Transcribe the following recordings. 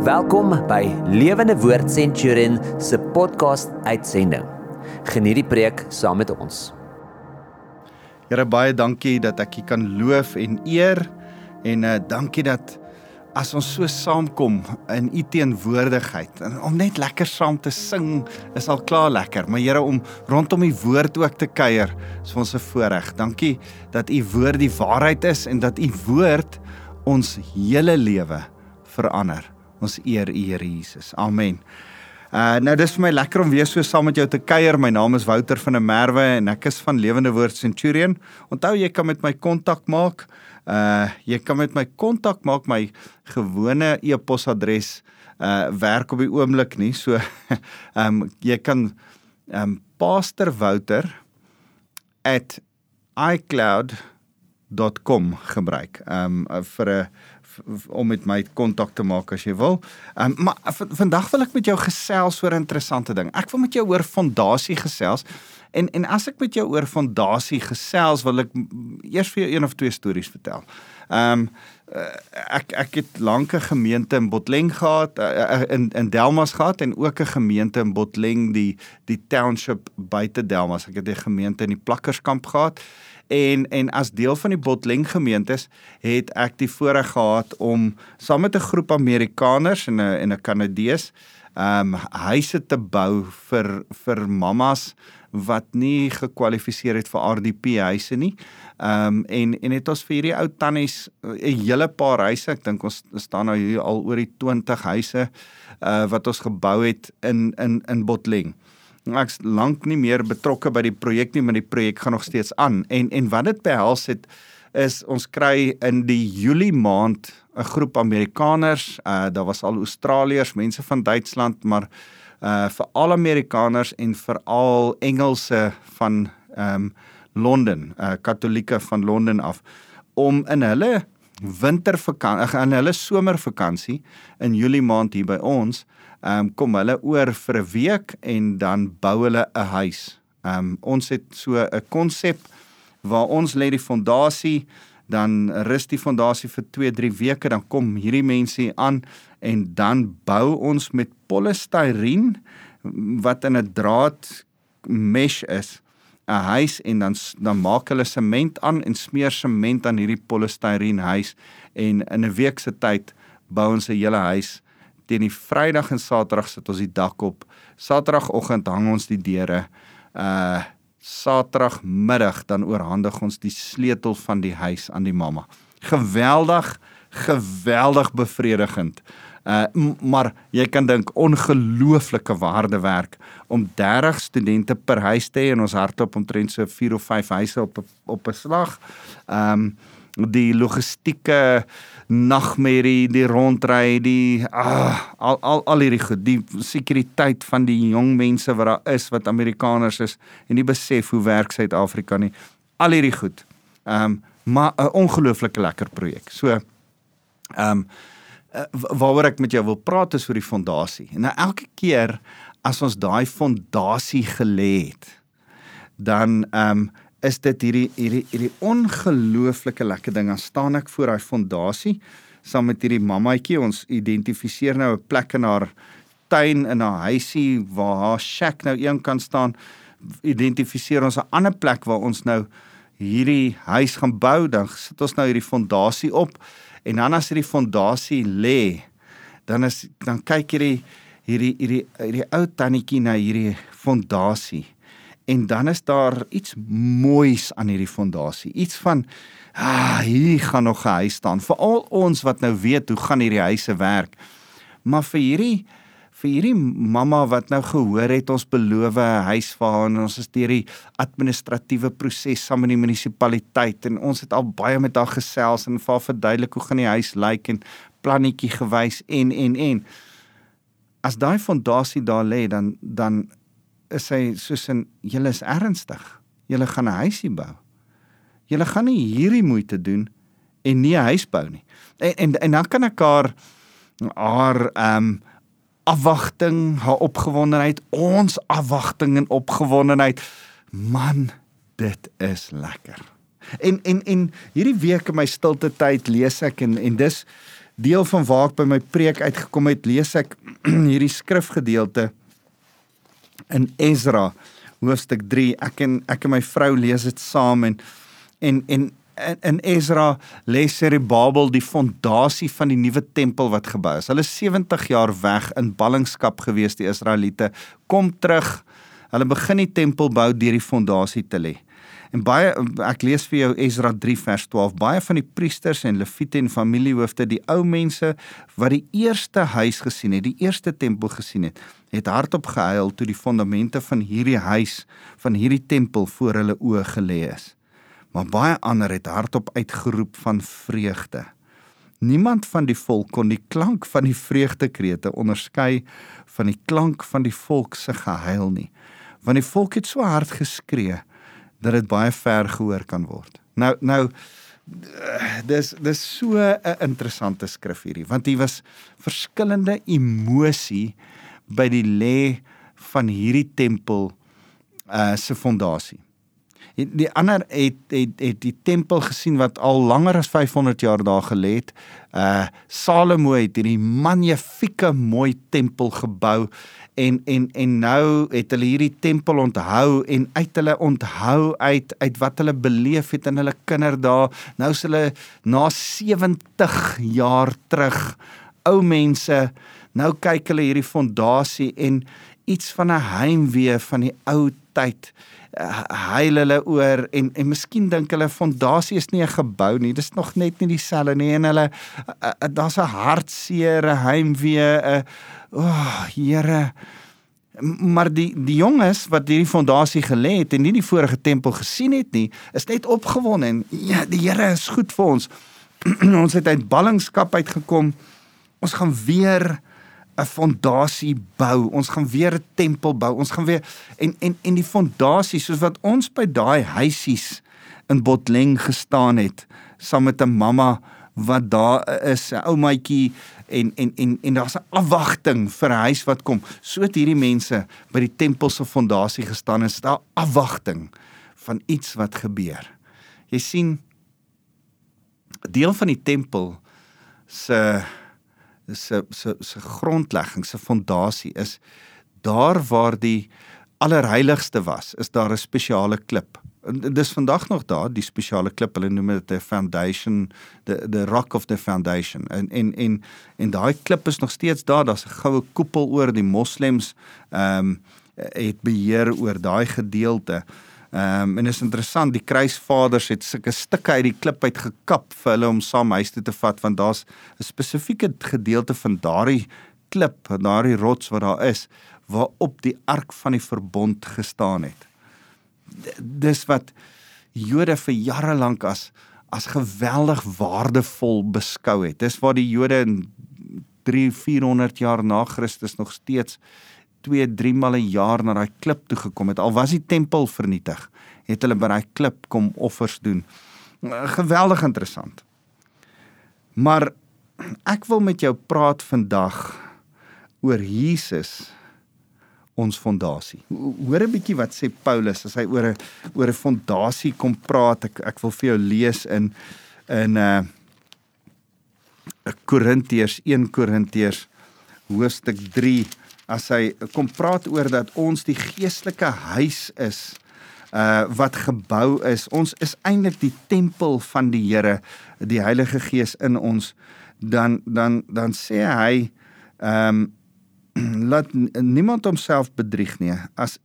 Welkom by Lewende Woord Centurion se podcast uitsending. Geniet die preek saam met ons. Here baie dankie dat ek U kan loof en eer en uh, dankie dat as ons so saamkom in U teenwoordigheid en om net lekker saam te sing is al klaar lekker maar Here om rondom U woord ook te kuier is ons 'n voorreg. Dankie dat U woord die waarheid is en dat U woord ons hele lewe verander. Ons eer U Here Jesus. Amen. Uh nou dis vir my lekker om weer so saam met jou te kuier. My naam is Wouter van der Merwe en ek is van Lewende Woord Centurion. Onthou jy kan met my kontak maak. Uh jy kan met my kontak maak my gewone e-posadres uh werk op die oomblik nie. So ehm um, jy kan ehm um, Pastor Wouter @icloud.com gebruik. Ehm um, vir 'n om met my kontak te maak as jy wil. Ehm um, maar vandag wil ek met jou gesels oor 'n interessante ding. Ek wil met jou oor fondasie gesels. En en as ek met jou oor fondasie gesels, wil ek eers vir jou een of twee stories vertel. Ehm um, ek ek het lank 'n gemeente in Botleng gehad uh, in in Delmas gehad en ook 'n gemeente in Botleng die die township buite Delmas. Ek het 'n gemeente in die Plakkerskamp gehad en en as deel van die Botleng gemeentes het ek die voorreg gehad om saam met 'n groep Amerikaners en 'n en 'n Kanadees ehm um, huise te bou vir vir mammas wat nie gekwalifiseer het vir RDP huise nie. Ehm um, en en het ons vir hierdie ou tannies 'n hele paar huise, ek dink ons staan nou hier al oor die 20 huise uh wat ons gebou het in in in Botleng ek's lank nie meer betrokke by die projek nie, maar die projek gaan nog steeds aan. En en wat dit behels het is ons kry in die Julie maand 'n groep Amerikaners, uh daar was al Australiërs, mense van Duitsland, maar uh veral Amerikaners en veral Engelse van ehm um, Londen, uh Katolieke van Londen af om in hulle wintervakansie, in hulle somervakansie in Julie maand hier by ons ehm um, kom hulle oor vir 'n week en dan bou hulle 'n huis. Ehm um, ons het so 'n konsep waar ons lê die fondasie, dan rus die fondasie vir 2-3 weke, dan kom hierdie mense aan en dan bou ons met polystyreen wat in 'n draad mesh is 'n huis en dan dan maak hulle sement aan en smeer sement aan hierdie polystyreen huis en in 'n week se tyd bou ons 'n hele huis teen die Vrydag en Saterdag sit ons die dak op. Saterdagoggend hang ons die deure. Uh Saterdagmiddag dan oorhandig ons die sleutel van die huis aan die mamma. Geweldig, geweldig bevredigend. Uh maar jy kan dink ongelooflike waardewerk om 30 studente per huis te hê en ons hardloop omtrent so 4 of 5 huise op op 'n slag. Um die logistieke nagmerrie, die rondry, die ah, al al al hierdie goed, die sekuriteit van die jong mense wat daar is wat Amerikaners is en nie besef hoe werk Suid-Afrika nie. Al hierdie goed. Ehm um, maar 'n ongelooflike lekker projek. So ehm um, waaroor ek met jou wil praat is oor die fondasie. Nou elke keer as ons daai fondasie gelê het, dan ehm um, is dit hierdie hierdie hierdie ongelooflike lekker ding. Dan staan ek voor daai fondasie saam met hierdie mammaetjie. Ons identifiseer nou 'n plek in haar tuin in haar huisie waar haar shack nou een kan staan. Identifiseer ons 'n ander plek waar ons nou hierdie huis gaan bou. Dan sit ons nou hierdie fondasie op en dan as hierdie fondasie lê, dan is dan kyk hierdie hierdie hierdie hierdie ou tannetjie na hierdie fondasie en dan is daar iets moois aan hierdie fondasie. Iets van ah, hier gaan nog 'n huis staan. Veral ons wat nou weet hoe gaan hierdie huise werk. Maar vir hierdie vir hierdie mamma wat nou gehoor het ons beloof 'n huis vir haar en ons is deur die administratiewe proses saam met die munisipaliteit en ons het al baie met haar gesels en vir haar verduidelik hoe gaan die huis lyk en plannetjie gewys en en en as daai fondasie daar lê dan dan is hy soos in julle is ernstig. Julle gaan 'n huisie bou. Julle gaan nie hierdie moeite doen en nie 'n huis bou nie. En en, en dan kan ek haar haar ehm um, afwagting, haar opgewondenheid, ons afwagting en opgewondenheid. Man, dit is lekker. En en en hierdie week in my stilte tyd lees ek en en dis deel van waar ek by my preek uitgekom het, lees ek hierdie skrifgedeelte in Ezra hoofstuk 3. Ek en ek en my vrou lees dit saam en en en in Ezra lê Serubabel die fondasie van die nuwe tempel wat gebou is. Hulle is 70 jaar weg in ballingskap gewees die Israeliete. Kom terug. Hulle begin die tempel bou deur die fondasie te lê. En baie ek lees vir jou Ezra 3 vers 12. Baie van die priesters en leviete en familiehoofde, die ou mense wat die eerste huis gesien het, die eerste tempel gesien het, het hardop gehuil toe die fondamente van hierdie huis, van hierdie tempel voor hulle oë gelê is. Maar baie ander het hardop uitgeroep van vreugde. Niemand van die volk kon die klank van die vreugdekrete onderskei van die klank van die volk se gehuil nie, want die volk het so hard geskree dat dit baie ver gehoor kan word. Nou nou dis dis so 'n interessante skrif hierdie want hier was verskillende emosie by die lê van hierdie tempel uh se fondasie. Die ander het het het die tempel gesien wat al langer as 500 jaar daar gelê het. Uh Salomo het hierdie magnifieke mooi tempel gebou en en en nou het hulle hierdie tempel onthou en uit hulle onthou uit uit wat hulle beleef het in hulle kinderdae. Nou is hulle na 70 jaar terug ou mense. Nou kyk hulle hierdie fondasie en iets van 'n heimwee van die ou tyd huil hulle oor en en miskien dink hulle fondasie is nie 'n gebou nie dis nog net nie dieselfde nie en hulle uh, uh, daar's 'n hartseer heimwee 'n O, oh, Here. Maar die die jonges wat hierdie fondasie gelê het en nie die vorige tempel gesien het nie, is net opgewonde en ja, die Here is goed vir ons. ons het uit ballingskap uitgekom. Ons gaan weer 'n fondasie bou. Ons gaan weer 'n tempel bou. Ons gaan weer en en en die fondasie soos wat ons by daai huisies in Botleng gestaan het saam met 'n mamma wat daar is, 'n ou maatjie en en en en daar's 'n afwagting vir 'n huis wat kom. So het hierdie mense by die tempel se fondasie gestaan en is daar afwagting van iets wat gebeur. Jy sien deel van die tempel se se se se grondlegging, se fondasie is daar waar die allerheiligste was, is daar 'n spesiale klip. Dis vandag nog daar die spesiale klip hulle noem dit 'n foundation the the rock of the foundation. En en en en daai klip is nog steeds daar daar's 'n goue koepel oor die moslems ehm um, het beheer oor daai gedeelte. ehm um, en is interessant die kruisvaders het sulke stukke uit die klip uit gekap vir hulle om saam huis toe te vat want daar's 'n spesifieke gedeelte van daardie klip daardie rots wat daar is waarop die ark van die verbond gestaan het dis wat Jode vir jare lank as as geweldig waardevol beskou het. Dis waar die Jode in 3 400 jaar na Christus nog steeds 2 3 male 'n jaar na daai klip toe gekom het. Al was die tempel vernietig, het hulle by daai klip kom offers doen. Geweldig interessant. Maar ek wil met jou praat vandag oor Jesus ons fondasie. Hoor 'n bietjie wat sê Paulus as hy oor 'n oor 'n fondasie kom praat. Ek ek wil vir jou lees in in uh Korintiërs 1 Korintiërs hoofstuk 3 as hy kom praat oor dat ons die geestelike huis is uh wat gebou is. Ons is eintlik die tempel van die Here, die Heilige Gees in ons. Dan dan dan sê hy ehm um, laat niemand homself bedrieg nie as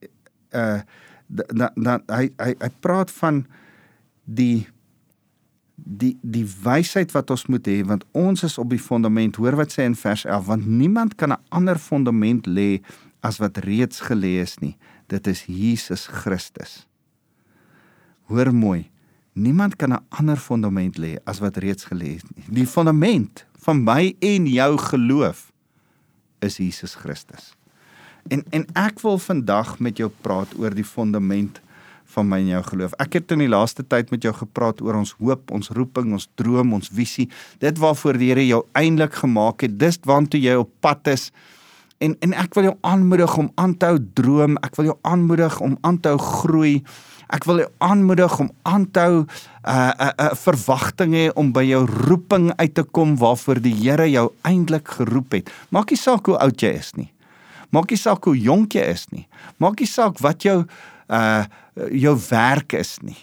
uh dan dan hy hy hy praat van die die die wysheid wat ons moet hê want ons is op die fondament hoor wat sê in vers 11 want niemand kan 'n ander fondament lê as wat reeds gelê is nie. Dit is Jesus Christus. Hoor mooi niemand kan 'n ander fondament lê as wat reeds gelê is nie. Die fondament van my en jou geloof is Jesus Christus. En en ek wil vandag met jou praat oor die fondament van my en jou geloof. Ek het in die laaste tyd met jou gepraat oor ons hoop, ons roeping, ons droom, ons visie. Dit waarvoor die Here jou eintlik gemaak het. Dis waantoe jy op pad is. En en ek wil jou aanmoedig om aan te hou droom. Ek wil jou aanmoedig om aan te hou groei. Ek wil jou aanmoedig om aan te hou 'n uh, 'n uh, uh, verwagting hê om by jou roeping uit te kom waarvoor die Here jou eintlik geroep het. Maak nie saak hoe oud jy is nie. Maak nie saak hoe jonk jy is nie. Maak nie saak wat jou uh jou werk is nie.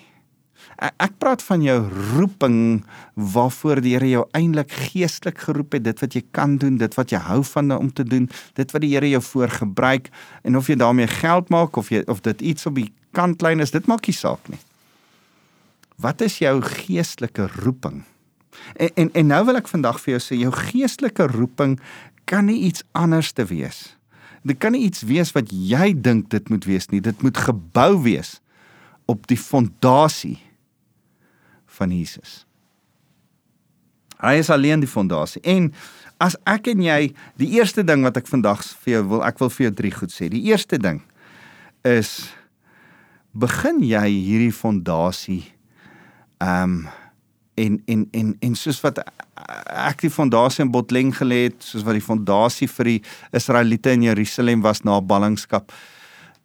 Ek praat van jou roeping waarvoor die Here jou eintlik geestelik geroep het, dit wat jy kan doen, dit wat jy hou van om te doen, dit wat die Here jou voor gebruik en of jy daarmee geld maak of jy of dit iets op die kantlyn is, dit maak nie saak nie. Wat is jou geestelike roeping? En, en en nou wil ek vandag vir jou sê jou geestelike roeping kan nie iets anders te wees. Dit kan nie iets wees wat jy dink dit moet wees nie. Dit moet gebou wees op die fondasie van Jesus. Hy is alleen die fondasie. En as ek en jy die eerste ding wat ek vandag vir jou wil, ek wil vir jou drie goed sê. Die eerste ding is begin jy hierdie fondasie ehm um, en en en en soos wat ek die fondasie in Botleng gelê het, soos wat die fondasie vir die Israeliete in Jerusalem was na ballingskap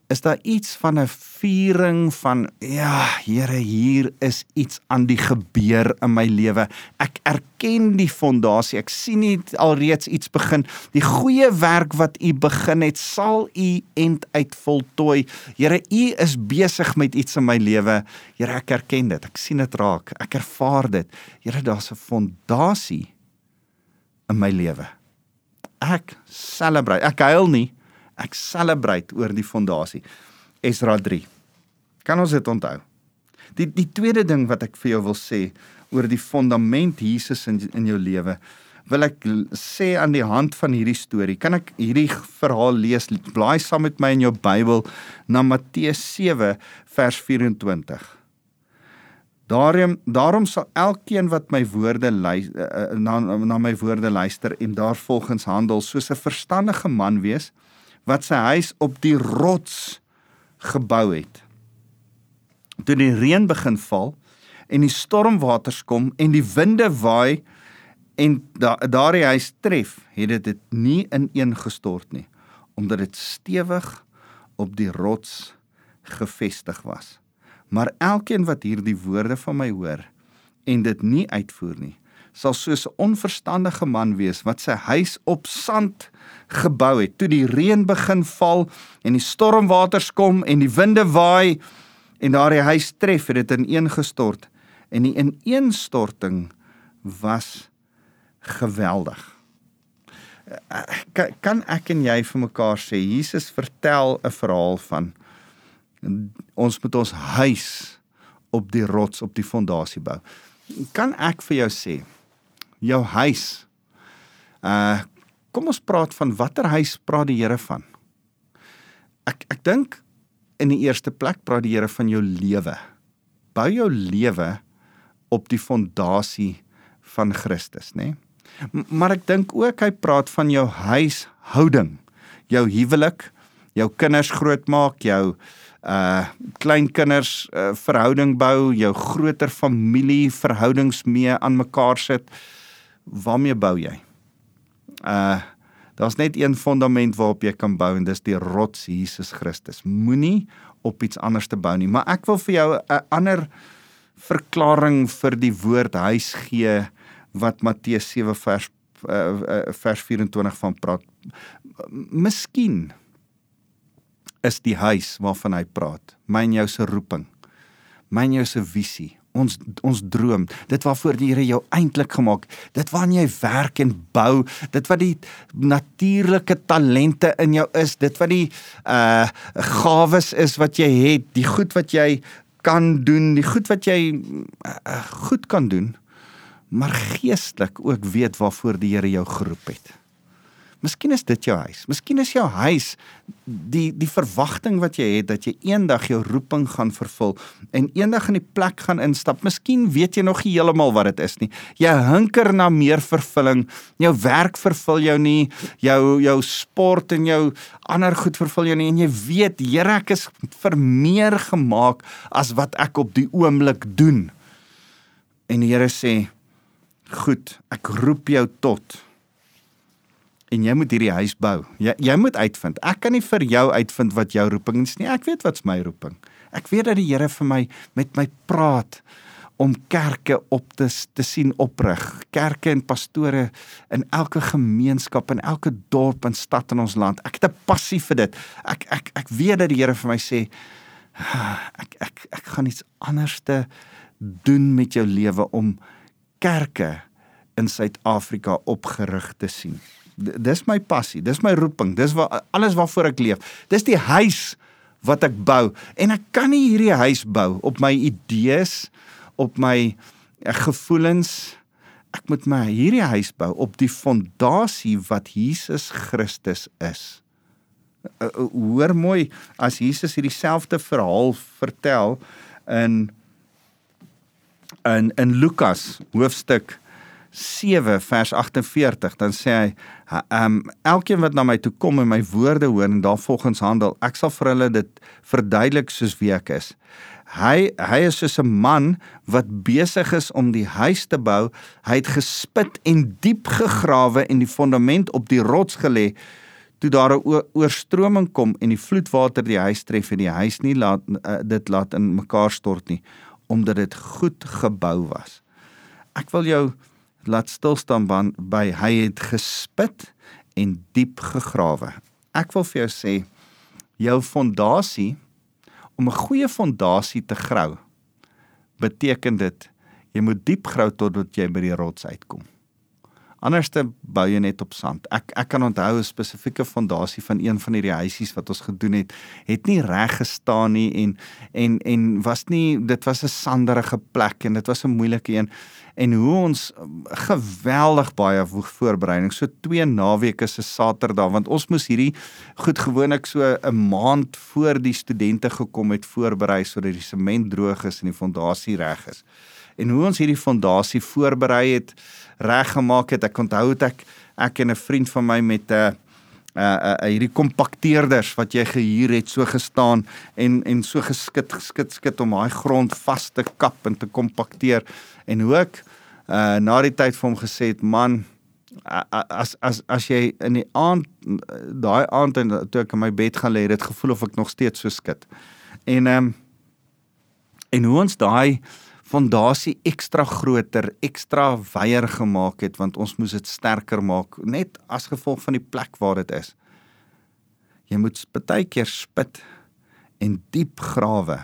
is daar iets van 'n viering van ja, Here, hier is iets aan die gebeur in my lewe. Ek erken die fondasie. Ek sien nie alreeds iets begin. Die goeie werk wat U begin het, sal U end uit voltooi. Here, U is besig met iets in my lewe. Here, ek erken dit. Ek sien dit raak. Ek ervaar dit. Here, daar's 'n fondasie in my lewe. Ek celebrate. Ek huil nie. Ek celebrate oor die fondasie. Esra 3. Kan ons dit onthou? Die die tweede ding wat ek vir jou wil sê oor die fondament Jesus in in jou lewe wil ek sê aan die hand van hierdie storie. Kan ek hierdie verhaal lees? Blaai saam met my in jou Bybel na Matteus 7 vers 24. Daarom daarom sal elkeen wat my woorde luister eh, eh, na na my woorde luister en daarvolgens handel soos 'n verstandige man wees wat sy huis op die rots gebou het. Toe die reën begin val en die stormwaters kom en die winde waai en da, daardie huis tref, het dit dit nie ineengestort nie, omdat dit stewig op die rots gefestig was. Maar elkeen wat hierdie woorde van my hoor en dit nie uitvoer nie, sal soos 'n onverstandige man wees wat sy huis op sand gebou het. Toe die reën begin val en die stormwaters kom en die winde waai en daardie huis tref, het dit ineengestort en die ineenstorting was geweldig. Kan ek en jy vir mekaar sê Jesus vertel 'n verhaal van ons moet ons huis op die rots op die fondasie bou. Kan ek vir jou sê jou huis. Uh kom ons praat van watter huis praat die Here van? Ek ek dink in die eerste plek praat die Here van jou lewe. Bou jou lewe op die fondasie van Christus, nê? Nee? Maar ek dink ook hy praat van jou huishouding, jou huwelik, jou kinders grootmaak, jou uh kleinkinders uh, verhouding bou, jou groter familie verhoudings mee aan mekaar sit waarmee bou jy? Uh daar's net een fondament waarop jy kan bou en dis die rots Jesus Christus. Moenie op iets anders te bou nie, maar ek wil vir jou 'n ander verklaring vir die woord huis gee wat Matteus 7 vers uh, vers 24 van praat. Miskien is die huis waarvan hy praat, myn jou se roeping, myn jou se visie, ons ons droom, dit waarvoor die Here jou eintlik gemaak, dit waarna jy werk en bou, dit wat die natuurlike talente in jou is, dit wat die uh gawes is wat jy het, die goed wat jy kan doen, die goed wat jy uh, goed kan doen, maar geestelik ook weet waarvoor die Here jou geroep het. Miskien is dit jou huis. Miskien is jou huis die die verwagting wat jy het dat jy eendag jou roeping gaan vervul en eendag in die plek gaan instap. Miskien weet jy nog nie heeltemal wat dit is nie. Jy hunker na meer vervulling. Jou werk vervul jou nie, jou jou sport en jou ander goed vervul jou nie en jy weet Here ek is vir meer gemaak as wat ek op die oomblik doen. En die Here sê: "Goed, ek roep jou tot en jy moet hierdie huis bou. Jy jy moet uitvind. Ek kan nie vir jou uitvind wat jou roeping is nie. Ek weet wat's my roeping. Ek weet dat die Here vir my met my praat om kerke op te te sien oprig. Kerke en pastore in elke gemeenskap en elke dorp en stad in ons land. Ek het 'n passie vir dit. Ek ek ek weet dat die Here vir my sê ek ek ek gaan iets anders te doen met jou lewe om kerke in Suid-Afrika opgerig te sien. Dis my passie, dis my roeping, dis wat alles waarvoor ek leef. Dis die huis wat ek bou en ek kan nie hierdie huis bou op my idees op my eh, gevoelens ek moet my hierdie huis bou op die fondasie wat Jesus Christus is. Uh, uh, hoor mooi as Jesus hierdie selfde verhaal vertel in in in Lukas hoofstuk 7 vers 48 dan sê hy ehm um, elkeen wat na my toe kom en my woorde hoor en daarvolgens handel ek sal vir hulle dit verduidelik soos wie ek is Hy hy is soos 'n man wat besig is om die huis te bou. Hy het gespit en diep gegrawe en die fondament op die rots gelê. Toe daar 'n oorstroming kom en die vloedwater die huis tref en die huis nie laat uh, dit laat in mekaar stort nie omdat dit goed gebou was. Ek wil jou laat stil staan by hy het gespit en diep gegrawe. Ek wil vir jou sê jou fondasie om 'n goeie fondasie te grou beteken dit jy moet diep grou totdat jy by die rots uitkom. Anderste bou jy net op sand. Ek ek kan onthou 'n spesifieke fondasie van een van hierdie huisies wat ons gedoen het, het nie reg gestaan nie en en en was nie dit was 'n sanderige plek en dit was 'n moeilike een en hoe ons geweldig baie voorbereiding so twee naweke se Saterdag want ons moes hierdie goed gewoonlik so 'n maand voor die studente gekom het voorberei sodat die sement droog is en die fondasie reg is en hoe ons hierdie fondasie voorberei het, reggemaak het. Ek onthou dit ek ek en 'n vriend van my met 'n uh, uh, uh, hierdie kompakteerders wat jy gehuur het so gestaan en en so geskit geskit skit om daai grond vas te kap en te kompakteer en hoe ek uh, na die tyd vir hom gesê het man as as as jy in die aand daai aand en toe ek in my bed gaan lê het gevoel of ek nog steeds so skit en ehm um, en hoe ons daai fondasie ekstra groter, ekstra wyer gemaak het want ons moes dit sterker maak net as gevolg van die plek waar dit is. Jy moet baie keer spit en diep grawe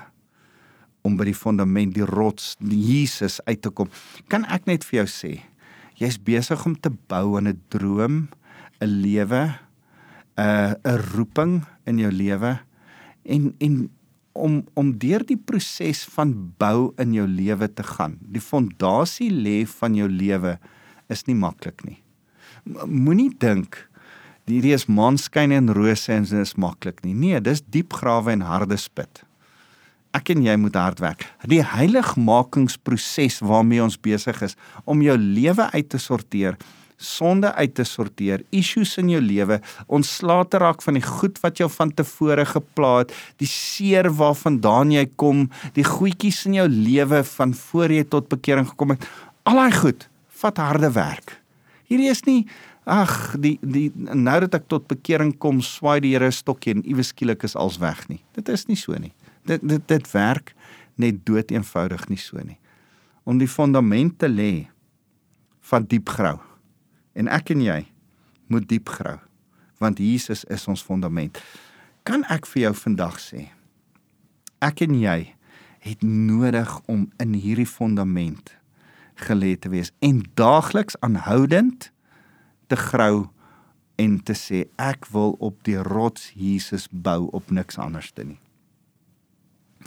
om by die fondament, die rots, die Jesus uit te kom. Kan ek net vir jou sê, jy's besig om te bou aan 'n droom, 'n lewe, 'n 'n roeping in jou lewe en en om om deur die proses van bou in jou lewe te gaan. Die fondasie lê van jou lewe is nie maklik nie. Moenie dink hierdie is maanskyn en rose en dit is maklik nie. Nee, dis diep grawe en harde spit. Ek en jy moet hard werk. Die heiligmakingsproses waarmee ons besig is om jou lewe uit te sorteer sonde uit te sorteer, issues in jou lewe, ontslae te raak van die goed wat jou van tevore gepla het, die seer waarvandaan jy kom, die goedjies in jou lewe van voor jy tot bekering gekom het. Al daai goed vat harde werk. Hierdie is nie ag, die die nou dat ek tot bekering kom, swaai die Here 'n stokkie en iewes skielik is alles weg nie. Dit is nie so nie. Dit dit dit werk net dood eenvoudig nie so nie. Om die fondament te lê van diep grou en ek en jy moet diep grou want Jesus is ons fondament. Kan ek vir jou vandag sê ek en jy het nodig om in hierdie fondament gelê te wees en daagliks aanhoudend te grou en te sê ek wil op die rots Jesus bou op niks anders te nie.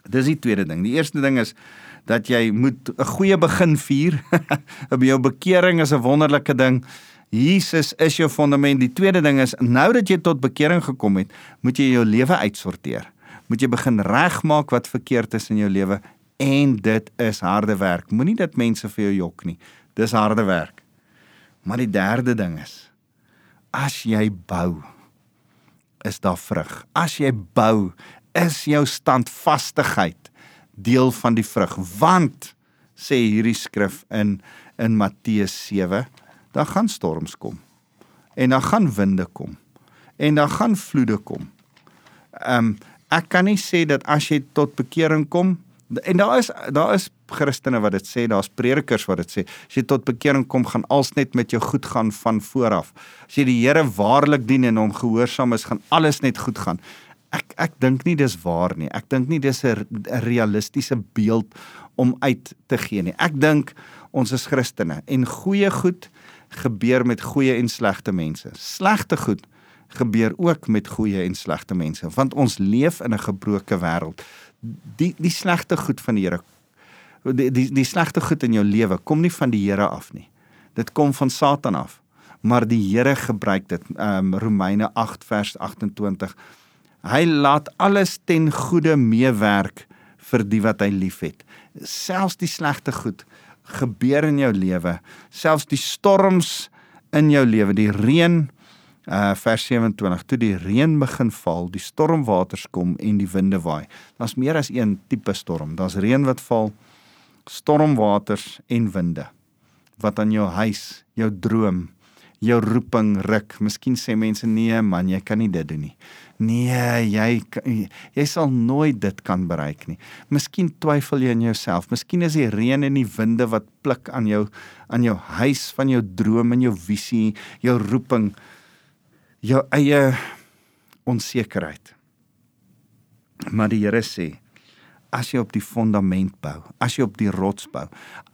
Dis die tweede ding. Die eerste ding is dat jy moet 'n goeie begin vier. By jou bekering is 'n wonderlike ding. Jesus is jou fondament. Die tweede ding is nou dat jy tot bekering gekom het, moet jy jou lewe uitsorteer. Moet jy begin regmaak wat verkeerd is in jou lewe en dit is harde werk. Moenie dit mense vir jou jok nie. Dis harde werk. Maar die derde ding is as jy bou is daar vrug. As jy bou is jou standvastigheid deel van die vrug want sê hierdie skrif in in Matteus 7 dan gaan storms kom. En dan gaan winde kom. En dan gaan vloede kom. Ehm um, ek kan nie sê dat as jy tot bekering kom en daar is daar is Christene wat dit sê, daar's predikers wat dit sê. As jy tot bekering kom, gaan alles net met jou goed gaan van vooraf. As jy die Here waarlik dien en hom gehoorsaam is, gaan alles net goed gaan. Ek ek dink nie dis waar nie. Ek dink nie dis 'n realistiese beeld om uit te gee nie. Ek dink ons is Christene en goeie goed gebeur met goeie en slegte mense. Slegte goed gebeur ook met goeie en slegte mense want ons leef in 'n gebroke wêreld. Die die slegte goed van die Here die die, die slegte goed in jou lewe kom nie van die Here af nie. Dit kom van Satan af. Maar die Here gebruik dit. Ehm um, Romeine 8 vers 28. Hy laat alles ten goeie meewerk vir die wat hy liefhet. Selfs die slegte goed gebeur in jou lewe, selfs die storms in jou lewe, die reën uh vers 27 toe die reën begin val, die stormwaters kom en die winde waai. Daar's meer as een tipe storm. Daar's reën wat val, stormwaters en winde wat aan jou huis, jou droom, jou roeping ruk. Miskien sê mense nee man, jy kan nie dit doen nie. Nee, jy jy sal nooit dit kan bereik nie. Miskien twyfel jy in jouself. Miskien is die reën en die winde wat pluk aan jou aan jou huis van jou droom en jou visie, jou roeping jou eie onsekerheid. Maar die Here sê as jy op die fondament bou, as jy op die rots bou,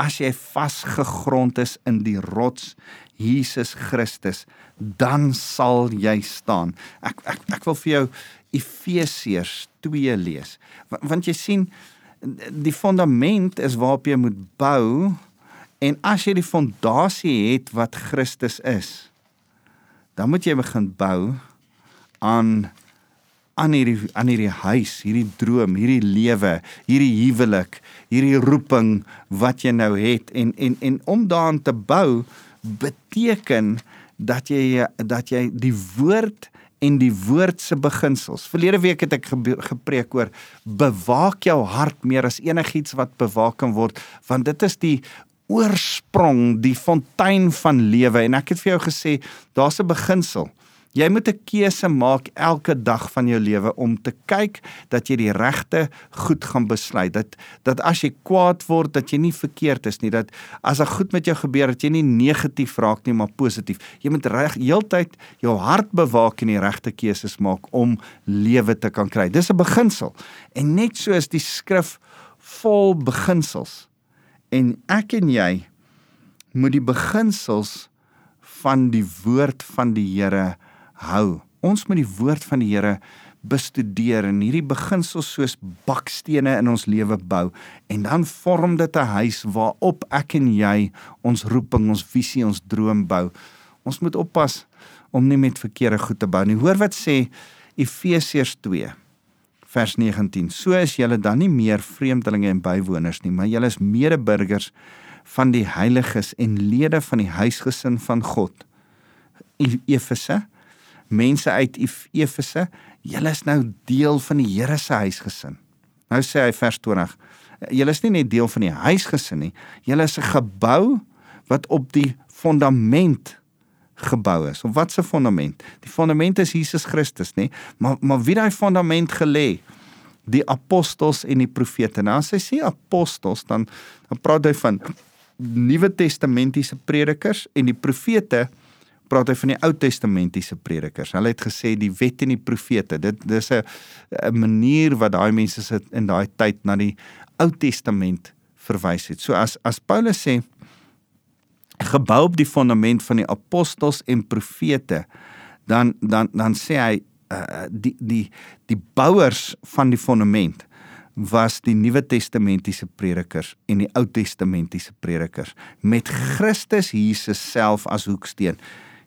as jy vasgegrond is in die rots Jesus Christus, dan sal jy staan. Ek ek ek wil vir jou Efesiërs 2 lees. Want, jy sien die fondament is waarop jy moet bou en as jy die fondasie het wat Christus is, dan moet jy begin bou aan aan hierdie aan hierdie huis, hierdie droom, hierdie lewe, hierdie huwelik, hierdie roeping wat jy nou het en en en om daaraan te bou beteken dat jy dat jy die woord en die woord se beginsels. Verlede week het ek gepreek oor bewaak jou hart meer as enigiets wat bewaak kan word want dit is die oorsprong, die fontein van lewe en ek het vir jou gesê, daar's 'n beginsel. Jy moet 'n keuse maak elke dag van jou lewe om te kyk dat jy die regte goed gaan besluit. Dat dat as jy kwaad word, dat jy nie verkeerd is nie. Dat as 'n goed met jou gebeur, dat jy nie negatief raak nie, maar positief. Jy moet reg heeltyd jou hart bewaak en die regte keuses maak om lewe te kan kry. Dis 'n beginsel. En net so is die skrif vol beginsels en ek en jy moet die beginsels van die woord van die Here hou. Ons moet die woord van die Here bestudeer en hierdie beginsels soos bakstene in ons lewe bou en dan vorm dit 'n huis waarop ek en jy ons roeping, ons visie, ons droom bou. Ons moet oppas om nie met verkeerde goed te bou nie. Hoor wat sê Efesiërs 2 vers 19. So is julle dan nie meer vreemdelinge en bywoners nie, maar julle is medeburgers van die heiliges en lede van die huisgesin van God. Efese mense uit Efese, julle is nou deel van die Here se huisgesin. Nou sê hy vers 20. Julle is nie net deel van die huisgesin nie, julle is 'n gebou wat op die fondament gebou is. Of wat se fondament? Die fondament is Jesus Christus, nê? Maar maar wie daai fondament gelê? Die apostels en die profete. Nou as hy sê apostels, dan dan praat hy van Nuwe Testamentiese predikers en die profete praat hy van die Ou Testamentiese predikers. Hulle het gesê die wet en die profete. Dit dis 'n 'n manier wat daai mense sit in daai tyd na die Ou Testament verwys het. So as as Paulus sê gebou op die fondament van die apostels en profete dan dan dan sê hy uh, die die die bouers van die fondament was die Nuwe Testamentiese predikers en die Ou Testamentiese predikers met Christus Jesus self as hoeksteen.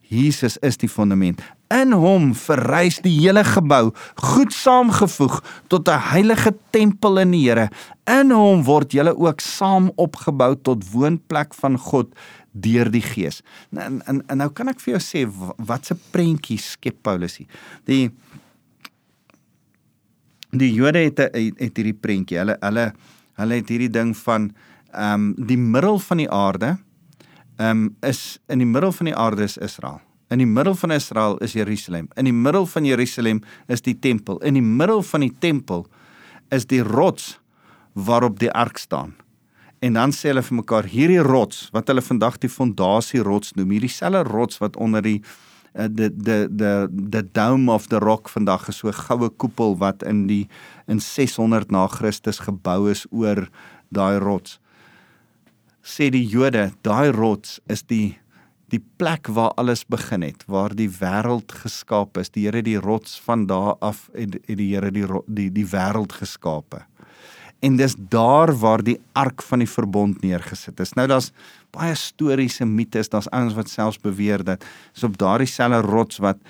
Jesus is die fondament. In hom verrys die hele gebou goed saamgevoeg tot 'n heilige tempel in die Here. In hom word julle ook saam opgebou tot woonplek van God deur die Gees. En, en en nou kan ek vir jou sê wat se prentjie skep Paulus hier. Die die Jode het het hierdie prentjie. Hulle hulle hulle het hierdie ding van ehm um, die middel van die aarde um, is in die middel van die aarde is Israel. In die middel van Israel is Jerusalem. In die middel van Jerusalem is die tempel. In die middel van die tempel is die rots waarop die ark staan. En dan sê hulle vir mekaar hierdie rots wat hulle vandag die fondasie rots noem, hierdie selfe rots wat onder die die die die die dome of the rock vandag is so 'n goue koepel wat in die in 600 na Christus gebou is oor daai rots. Sê die Jode, daai rots is die die plek waar alles begin het, waar die wêreld geskaap is. Die Here die rots van daar af het, het die Here die die die wêreld geskape. En dis daar waar die ark van die verbond neergesit is. Nou daar's baie stories en mites, daar's ouens wat selfs beweer dat is op daardie selfe rots wat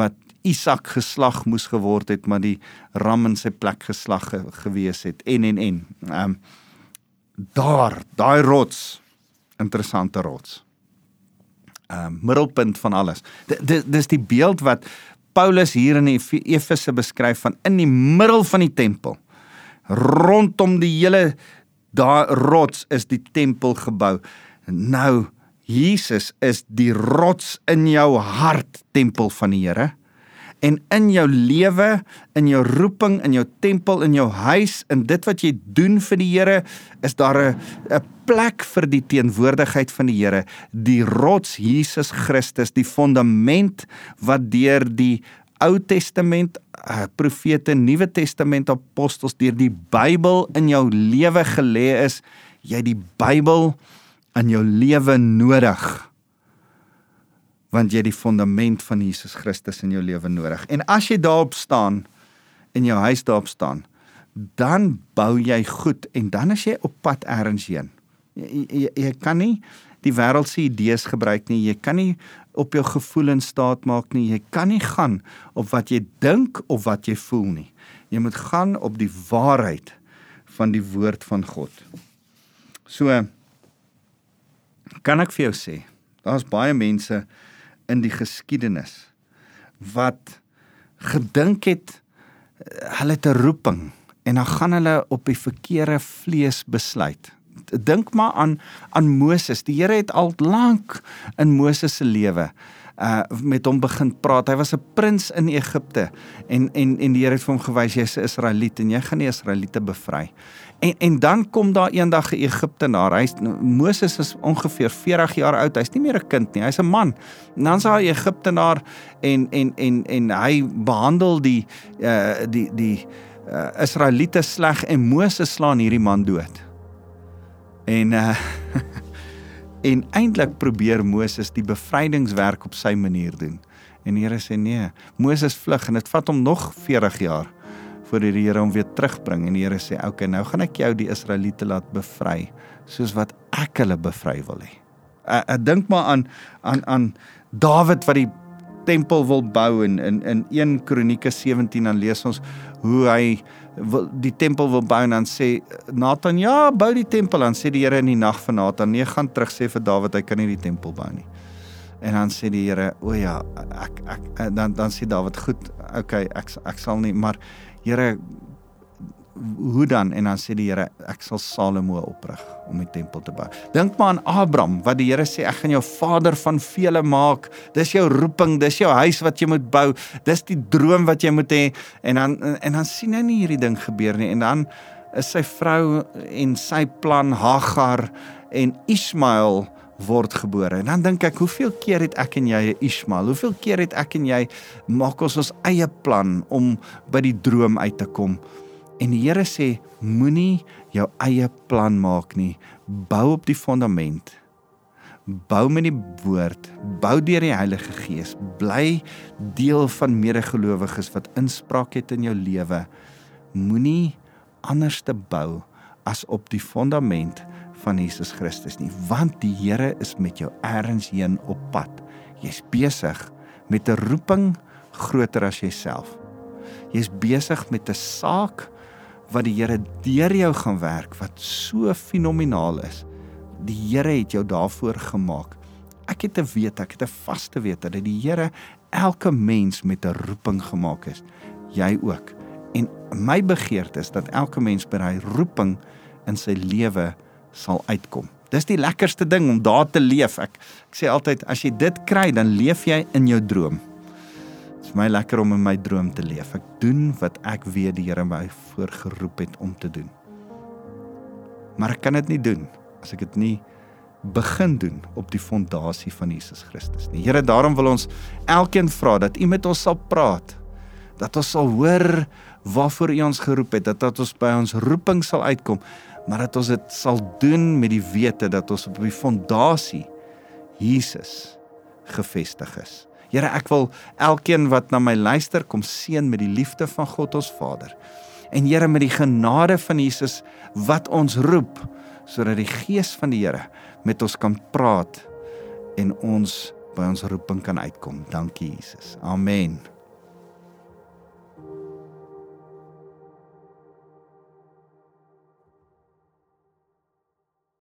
wat Isak geslag moes geword het, maar die ram in sy plek geslag ge, gewees het en en en. Ehm um, daar, daai rots, interessante rots ehm uh, middelpunt van alles. Dis dis die beeld wat Paulus hier in Efese beskryf van in die middel van die tempel. Rondom die hele daai rots is die tempel gebou. Nou Jesus is die rots in jou hart tempel van die Here en in jou lewe, in jou roeping, in jou tempel, in jou huis, in dit wat jy doen vir die Here, is daar 'n 'n plek vir die teenwoordigheid van die Here, die rots Jesus Christus, die fondament wat deur die Ou Testament uh, profete, Nuwe Testament apostels deur die Bybel in jou lewe gelê is, jy die Bybel in jou lewe nodig want jy het die fondament van Jesus Christus in jou lewe nodig. En as jy daarop staan in jou huis daarop staan, dan bou jy goed en dan as jy op pad eers heen. Jy, jy, jy kan nie die wêreld se idees gebruik nie. Jy kan nie op jou gevoelens staat maak nie. Jy kan nie gaan op wat jy dink of wat jy voel nie. Jy moet gaan op die waarheid van die woord van God. So kan ek vir jou sê, daar's baie mense in die geskiedenis wat gedink het hulle het 'n roeping en dan gaan hulle op die verkeerde vlees besluit. Dink maar aan aan Moses. Die Here het al lank in Moses se lewe uh met hom begin praat. Hy was 'n prins in Egipte en en en die Here het vir hom gewys jy's 'n Israeliet en jy gaan die Israeliete bevry. En en dan kom daar eendag 'n Egiptenaar. Hy's Moses is ongeveer 40 jaar oud. Hy's nie meer 'n kind nie. Hy's 'n man. En dan's daar 'n Egiptenaar en en en en hy behandel die uh die die uh Israeliete sleg en Moses slaan hierdie man dood. En uh en eintlik probeer Moses die bevrydingswerk op sy manier doen. En die Here sê nee, Moses vlug en dit vat hom nog 40 jaar voor die Here hom weer terugbring en die Here sê, "Oké, okay, nou gaan ek jou die Israeliete laat bevry soos wat ek hulle bevry wil hê." Ek, ek dink maar aan aan aan Dawid wat die tempel wil bou en in in 1 Kronieke 17 dan lees ons hoe hy wil, die tempel wil bou en dan sê Nathan, "Ja, bou die tempel." Dan sê die Here in die nag van Nathan, "Nee, gaan terug sê vir Dawid hy kan nie die tempel bou nie." En dan sê die Here, "O ja, ek ek dan dan sê Dawid, "Goed, okay, ek ek sal nie, maar Here hoe dan en dan sê die Here ek sal Salomo oprig om die tempel te bou. Dink maar aan Abraham wat die Here sê ek gaan jou vader van vele maak. Dis jou roeping, dis jou huis wat jy moet bou. Dis die droom wat jy moet hê en dan en dan sien hy nie hierdie ding gebeur nie en dan is sy vrou en sy plan Hagar en Ismael word gebore. En dan dink ek, hoeveel keer het ek en jy 'n Ismael? Hoeveel keer het ek en jy maak ons ons eie plan om by die droom uit te kom? En die Here sê, moenie jou eie plan maak nie. Bou op die fondament. Bou met die woord, bou deur die Heilige Gees. Bly deel van medegelowiges wat inspraak het in jou lewe. Moenie anders te bou as op die fondament van Jesus Christus nie, want die Here is met jou ergens heen op pad. Jy's besig met 'n roeping groter as jouself. Jy's besig met 'n saak wat die Here deur jou gaan werk wat so fenomenaal is. Die Here het jou daarvoor gemaak. Ek het te weet, ek het 'n vaste wete dat die Here elke mens met 'n roeping gemaak is. Jy ook. En my begeerte is dat elke mens by hy roeping in sy lewe sal uitkom. Dis die lekkerste ding om daar te leef. Ek ek sê altyd as jy dit kry, dan leef jy in jou droom. Dit is vir my lekker om in my droom te leef. Ek doen wat ek weet die Here my voorgeroep het om te doen. Maar ek kan dit nie doen as ek dit nie begin doen op die fondasie van Jesus Christus nie. Here, daarom wil ons elkeen vra dat U met ons sal praat. Dat ons sal hoor waarvoor U ons geroep het, dat dat ons by ons roeping sal uitkom, maar dat ons dit sal doen met die wete dat ons op die fondasie Jesus gefestig is. Here, ek wil elkeen wat na my luister kom seën met die liefde van God ons Vader. En Here met die genade van Jesus wat ons roep sodat die gees van die Here met ons kan praat en ons by ons roeping kan uitkom. Dankie Jesus. Amen.